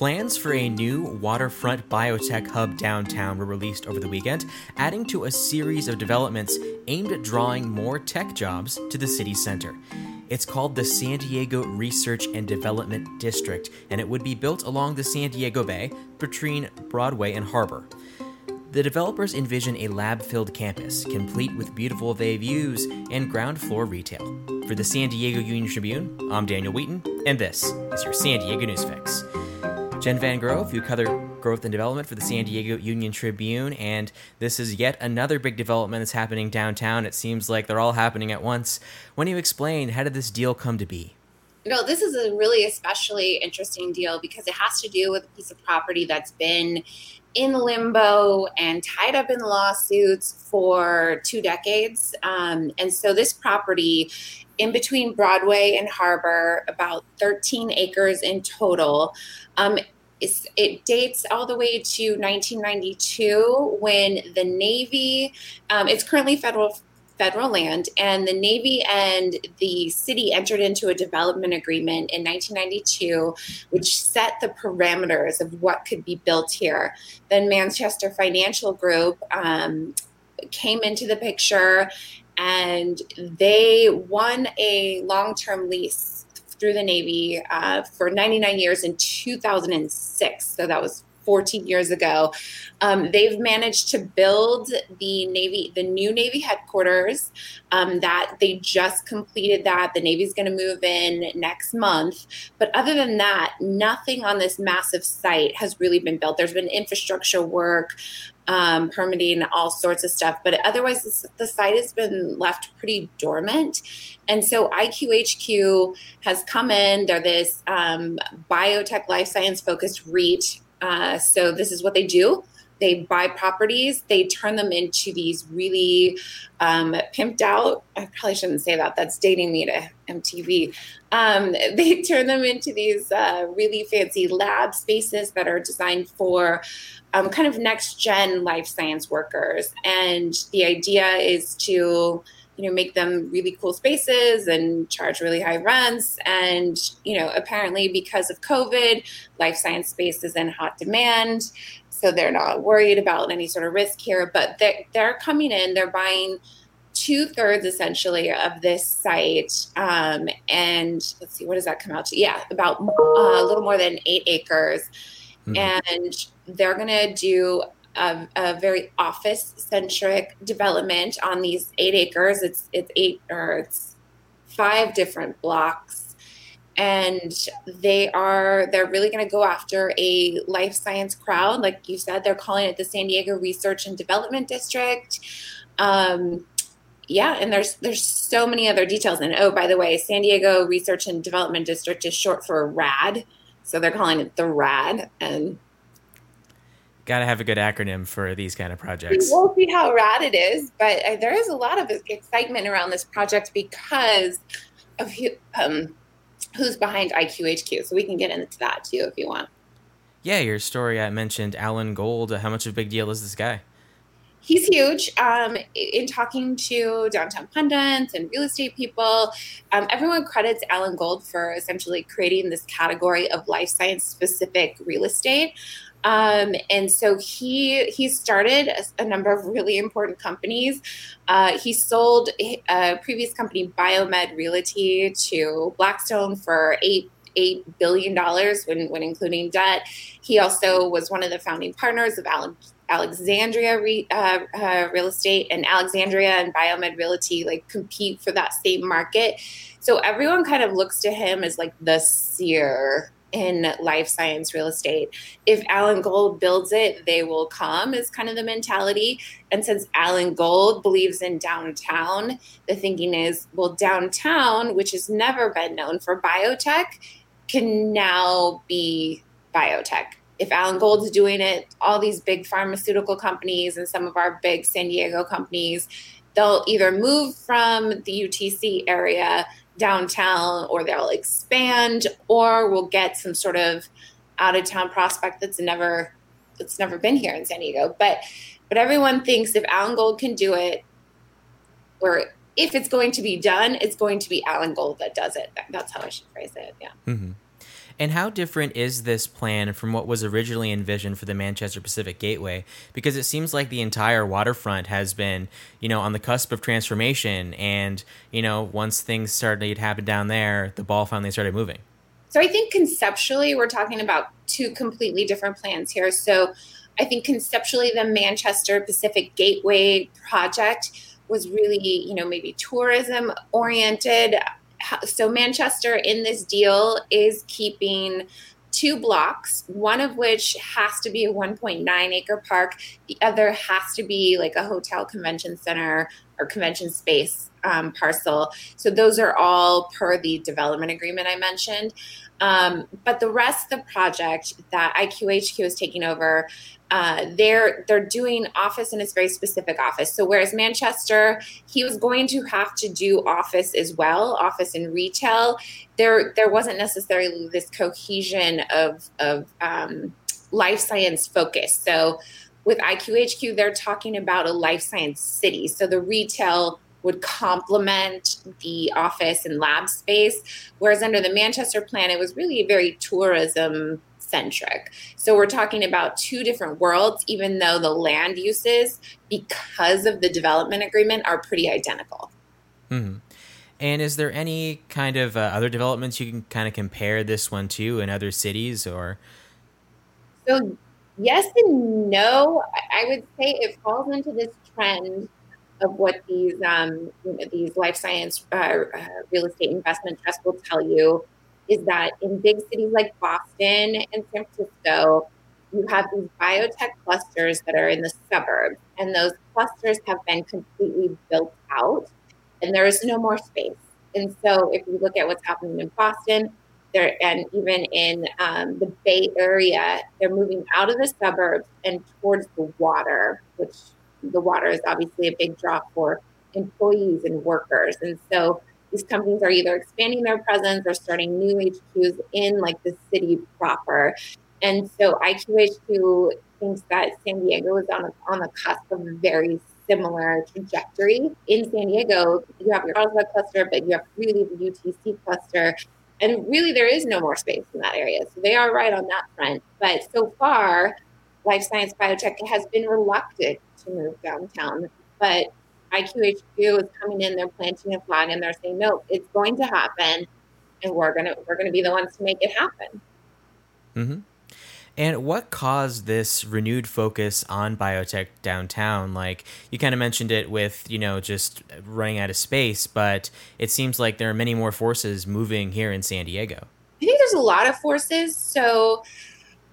Plans for a new waterfront biotech hub downtown were released over the weekend, adding to a series of developments aimed at drawing more tech jobs to the city center. It's called the San Diego Research and Development District, and it would be built along the San Diego Bay between Broadway and Harbor. The developers envision a lab filled campus, complete with beautiful bay views and ground floor retail. For the San Diego Union Tribune, I'm Daniel Wheaton, and this is your San Diego News Fix. Jen Van Grove, you cover growth and development for the San Diego Union Tribune, and this is yet another big development that's happening downtown. It seems like they're all happening at once. When you explain, how did this deal come to be? You know, this is a really especially interesting deal because it has to do with a piece of property that's been in limbo and tied up in lawsuits for two decades. Um, and so this property in between Broadway and Harbor, about 13 acres in total. Um, it dates all the way to 1992 when the Navy, um, it's currently federal federal land, and the Navy and the city entered into a development agreement in 1992, which set the parameters of what could be built here. Then Manchester Financial Group um, came into the picture and they won a long term lease through the Navy uh, for 99 years in 2006. So that was 14 years ago. Um, they've managed to build the Navy, the new Navy headquarters. Um, that they just completed that. The Navy's going to move in next month. But other than that, nothing on this massive site has really been built. There's been infrastructure work. Um, permitting all sorts of stuff. But otherwise, the, the site has been left pretty dormant. And so IQHQ has come in. They're this um, biotech life science focused REIT uh, so this is what they do. They buy properties, they turn them into these really um, pimped out. I probably shouldn't say that. That's dating me to MTV. Um, they turn them into these uh, really fancy lab spaces that are designed for um, kind of next gen life science workers. And the idea is to you know make them really cool spaces and charge really high rents. And you know apparently because of covid life science space is in hot demand so they're not worried about any sort of risk here. But they're, they're coming in they're buying two thirds essentially of this site um, and let's see what does that come out to? Yeah about uh, a little more than eight acres. Mm-hmm. and they're going to do a, a very office centric development on these eight acres. It's it's eight or it's five different blocks, and they are they're really going to go after a life science crowd. Like you said, they're calling it the San Diego Research and Development District. Um, yeah, and there's there's so many other details. And oh, by the way, San Diego Research and Development District is short for RAD, so they're calling it the RAD and got to have a good acronym for these kind of projects. We'll see how rad it is, but uh, there is a lot of excitement around this project because of um, who's behind IQHQ. So we can get into that too if you want. Yeah, your story I mentioned Alan Gold. How much of a big deal is this guy? He's huge. Um, in talking to downtown pundits and real estate people, um, everyone credits Alan Gold for essentially creating this category of life science specific real estate. Um, and so he he started a, a, number of really important companies. Uh, he sold a previous company, Biomed Realty, to Blackstone for eight eight billion dollars when when including debt. He also was one of the founding partners of Alexandria Re, uh, uh, Real Estate, and Alexandria and Biomed Realty like compete for that same market. So everyone kind of looks to him as like the seer in life science real estate. If Alan Gold builds it, they will come, is kind of the mentality. And since Alan Gold believes in downtown, the thinking is, well, downtown, which has never been known for biotech, can now be biotech. If Alan Gold's doing it, all these big pharmaceutical companies and some of our big San Diego companies, they'll either move from the UTC area downtown or they'll expand or we'll get some sort of out of town prospect that's never that's never been here in San Diego. But but everyone thinks if Alan Gold can do it, or if it's going to be done, it's going to be Alan Gold that does it. That's how I should phrase it. Yeah. Mm-hmm. And how different is this plan from what was originally envisioned for the Manchester Pacific Gateway? Because it seems like the entire waterfront has been, you know, on the cusp of transformation. And, you know, once things started to happen down there, the ball finally started moving. So I think conceptually, we're talking about two completely different plans here. So I think conceptually, the Manchester Pacific Gateway project was really, you know, maybe tourism oriented. So Manchester in this deal is keeping two blocks, one of which has to be a 1.9 acre park, the other has to be like a hotel convention center or convention space um, parcel. So those are all per the development agreement I mentioned. Um, but the rest of the project that IQHQ is taking over, uh, they're they're doing office in a very specific office. So whereas Manchester, he was going to have to do office as well, office and retail. There there wasn't necessarily this cohesion of of um, life science focus. So with IQHQ, they're talking about a life science city. So the retail would complement the office and lab space. Whereas under the Manchester plan, it was really very tourism centric. So we're talking about two different worlds, even though the land uses, because of the development agreement, are pretty identical. Mm-hmm. And is there any kind of uh, other developments you can kind of compare this one to in other cities or? So, yes and no. I would say it falls into this trend of what these um, these life science uh, uh, real estate investment trusts will tell you is that in big cities like Boston and San Francisco, you have these biotech clusters that are in the suburbs, and those clusters have been completely built out, and there is no more space. And so, if you look at what's happening in Boston, there and even in um, the Bay Area, they're moving out of the suburbs and towards the water, which the water is obviously a big draw for employees and workers. And so these companies are either expanding their presence or starting new HQs in like the city proper. And so IQHQ thinks that San Diego is on, on the cusp of a very similar trajectory. In San Diego, you have your Carlsbad cluster, but you have really the UTC cluster. And really, there is no more space in that area. So they are right on that front. But so far, life science biotech has been reluctant to move downtown. But IQHQ is coming in, they're planting a flag and they're saying, no, it's going to happen. And we're gonna we're gonna be the ones to make it happen. Mm-hmm. And what caused this renewed focus on biotech downtown? Like you kind of mentioned it with, you know, just running out of space, but it seems like there are many more forces moving here in San Diego. I think there's a lot of forces. So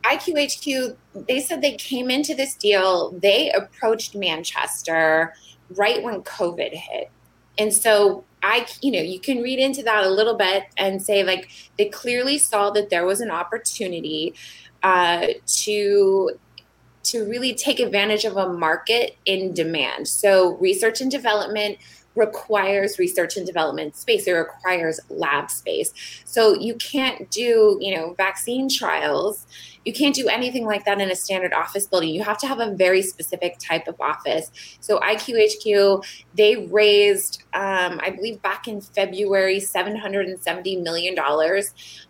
IQHQ, they said they came into this deal, they approached Manchester right when COVID hit. And so I, you know, you can read into that a little bit and say, like, they clearly saw that there was an opportunity uh, to to really take advantage of a market in demand. So research and development requires research and development space. It requires lab space. So you can't do, you know, vaccine trials. You can't do anything like that in a standard office building. You have to have a very specific type of office. So IQHQ, they raised, um, I believe, back in February, $770 million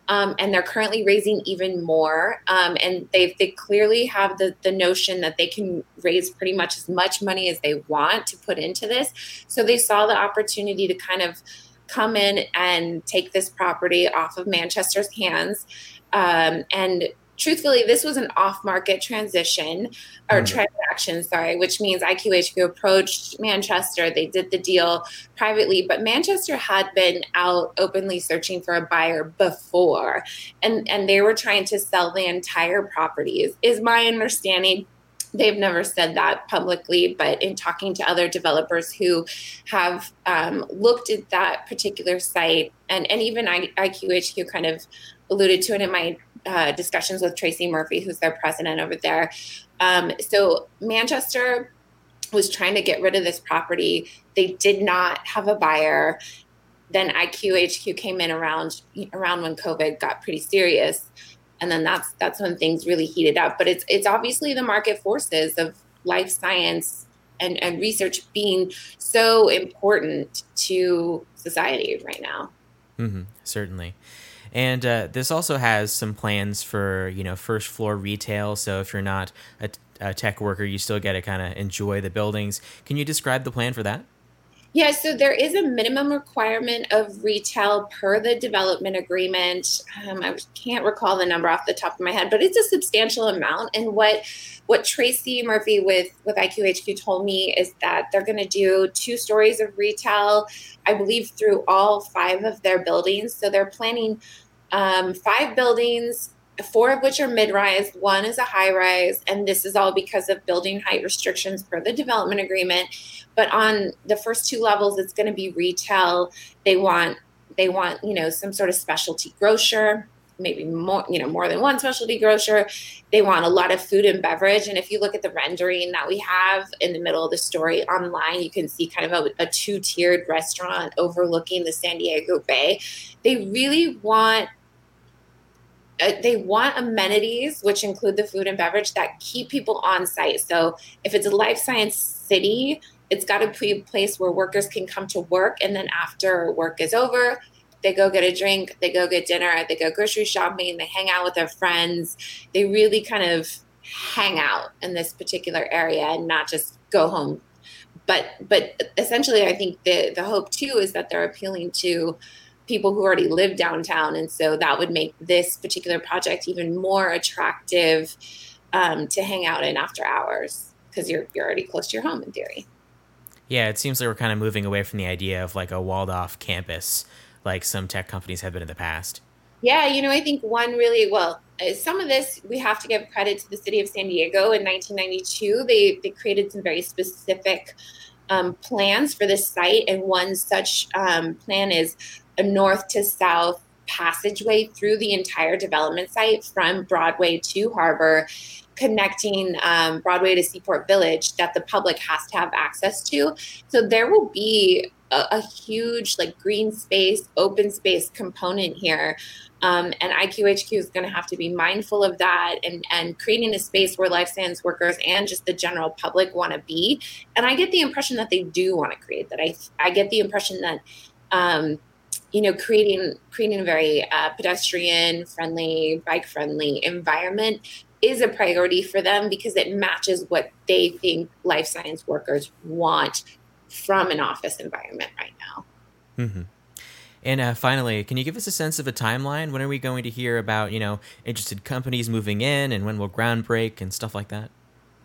um, and they're currently raising even more. Um, and they they clearly have the the notion that they can raise pretty much as much money as they want to put into this. So they saw the opportunity to kind of come in and take this property off of Manchester's hands um, and truthfully, this was an off market transition or mm. transaction, sorry, which means IQHQ approached Manchester. They did the deal privately, but Manchester had been out openly searching for a buyer before, and, and they were trying to sell the entire properties, is my understanding. They've never said that publicly, but in talking to other developers who have um, looked at that particular site, and, and even I, IQHQ kind of alluded to it in my uh, discussions with Tracy Murphy, who's their president over there. Um, so Manchester was trying to get rid of this property. They did not have a buyer. Then IQHQ came in around around when COVID got pretty serious, and then that's that's when things really heated up. But it's it's obviously the market forces of life science and, and research being so important to society right now. Mm-hmm, certainly. And uh, this also has some plans for you know first floor retail. So if you're not a, a tech worker, you still get to kind of enjoy the buildings. Can you describe the plan for that? Yeah, so there is a minimum requirement of retail per the development agreement. Um, I can't recall the number off the top of my head, but it's a substantial amount. And what what Tracy Murphy with with IQHQ told me is that they're going to do two stories of retail, I believe, through all five of their buildings. So they're planning um, five buildings four of which are mid-rise one is a high rise and this is all because of building height restrictions per the development agreement. But on the first two levels it's going to be retail. They want they want you know some sort of specialty grocer maybe more you know more than one specialty grocer. They want a lot of food and beverage and if you look at the rendering that we have in the middle of the story online you can see kind of a, a two-tiered restaurant overlooking the san diego bay. They really want Uh, they want amenities, which include the food and beverage that keep people on site. So if it's a life science city, it's got to be a place where workers can come to work. And then after work is over, they go get a drink, they go get dinner, they go grocery shopping, they hang out with their friends. They really kind of hang out in this particular area and not just go home. But but essentially I think the the hope too is that they're appealing to people who already live downtown. And so that would make this particular project even more attractive um, to hang out in after hours because you're, you're already close to your home in theory. Yeah, it seems like we're kind of moving away from the idea of like a walled off campus like some tech companies have been in the past. Yeah, you know, I think one really well, uh, some of this we have to give credit to the city of San Diego in 1992. They they created some very specific um, plans for this site, and one such um, plan is a north to south passageway through the entire development site from Broadway to Harbor, connecting um, Broadway to Seaport Village that the public has to have access to. So there will be a, a huge like green space, open space component here. Um, and IQHQ is going to have to be mindful of that and, and creating a space where life science workers and just the general public want to be. And I get the impression that they do want to create that. I, I get the impression that um, you know creating creating a very uh, pedestrian friendly bike friendly environment is a priority for them because it matches what they think life science workers want from an office environment right now mm-hmm. And uh, finally, can you give us a sense of a timeline? When are we going to hear about, you know, interested companies moving in and when will ground break and stuff like that?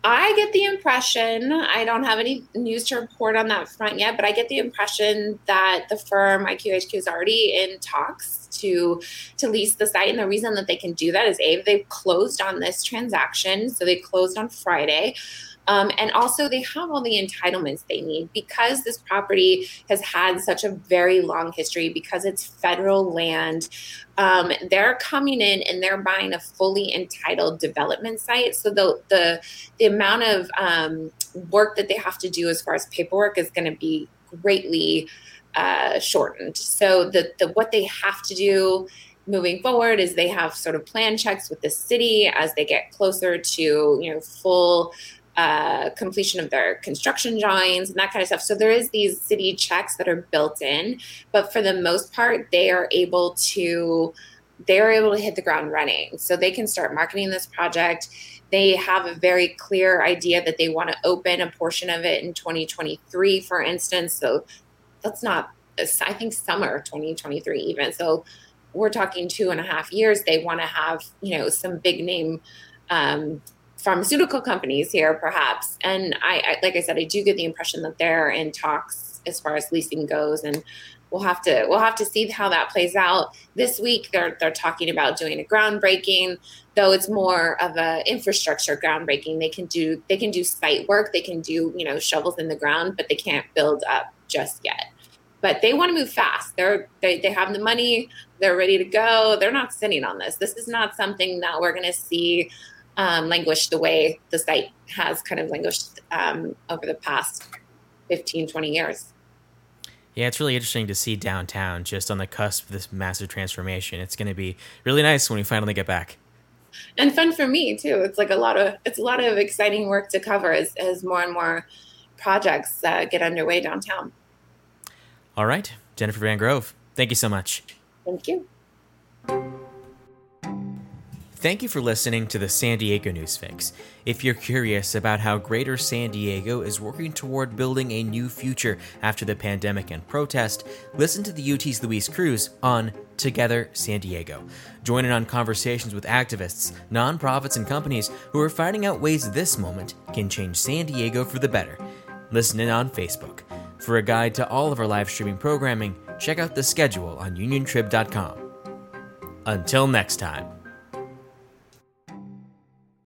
I get the impression, I don't have any news to report on that front yet, but I get the impression that the firm IQHQ is already in talks to to lease the site. And the reason that they can do that is A, they've closed on this transaction. So they closed on Friday. Um, and also, they have all the entitlements they need because this property has had such a very long history, because it's federal land. Um, they're coming in and they're buying a fully entitled development site. So the the, the amount of um, work that they have to do as far as paperwork is going to be greatly uh, shortened. So the, the what they have to do moving forward is they have sort of plan checks with the city as they get closer to you know full uh, completion of their construction drawings and that kind of stuff. So there is these city checks that are built in, but for the most part, they are able to they are able to hit the ground running. So they can start marketing this project. They have a very clear idea that they want to open a portion of it in 2023, for instance. So that's not I think summer 2023 even. So we're talking two and a half years. They want to have you know some big name um, pharmaceutical companies here, perhaps. And I, I, like I said, I do get the impression that they're in talks as far as leasing goes, and we'll have to we'll have to see how that plays out. This week, they're they're talking about doing a groundbreaking, though it's more of a infrastructure groundbreaking. They can do they can do site work, they can do you know shovels in the ground, but they can't build up just yet. But they want to move fast. They're they, they have the money. They're ready to go. They're not sitting on this. This is not something that we're going to see um, languished the way the site has kind of languished um, over the past 15, 20 years. Yeah, it's really interesting to see downtown just on the cusp of this massive transformation. It's going to be really nice when we finally get back. And fun for me too. It's like a lot of it's a lot of exciting work to cover as, as more and more projects uh, get underway downtown. All right, Jennifer Van Grove, thank you so much. Thank you. Thank you for listening to the San Diego News Fix. If you're curious about how Greater San Diego is working toward building a new future after the pandemic and protest, listen to the UT's Luis Cruz on Together San Diego. Join in on conversations with activists, nonprofits, and companies who are finding out ways this moment can change San Diego for the better. Listen in on Facebook. For a guide to all of our live streaming programming, check out the schedule on uniontrib.com. Until next time.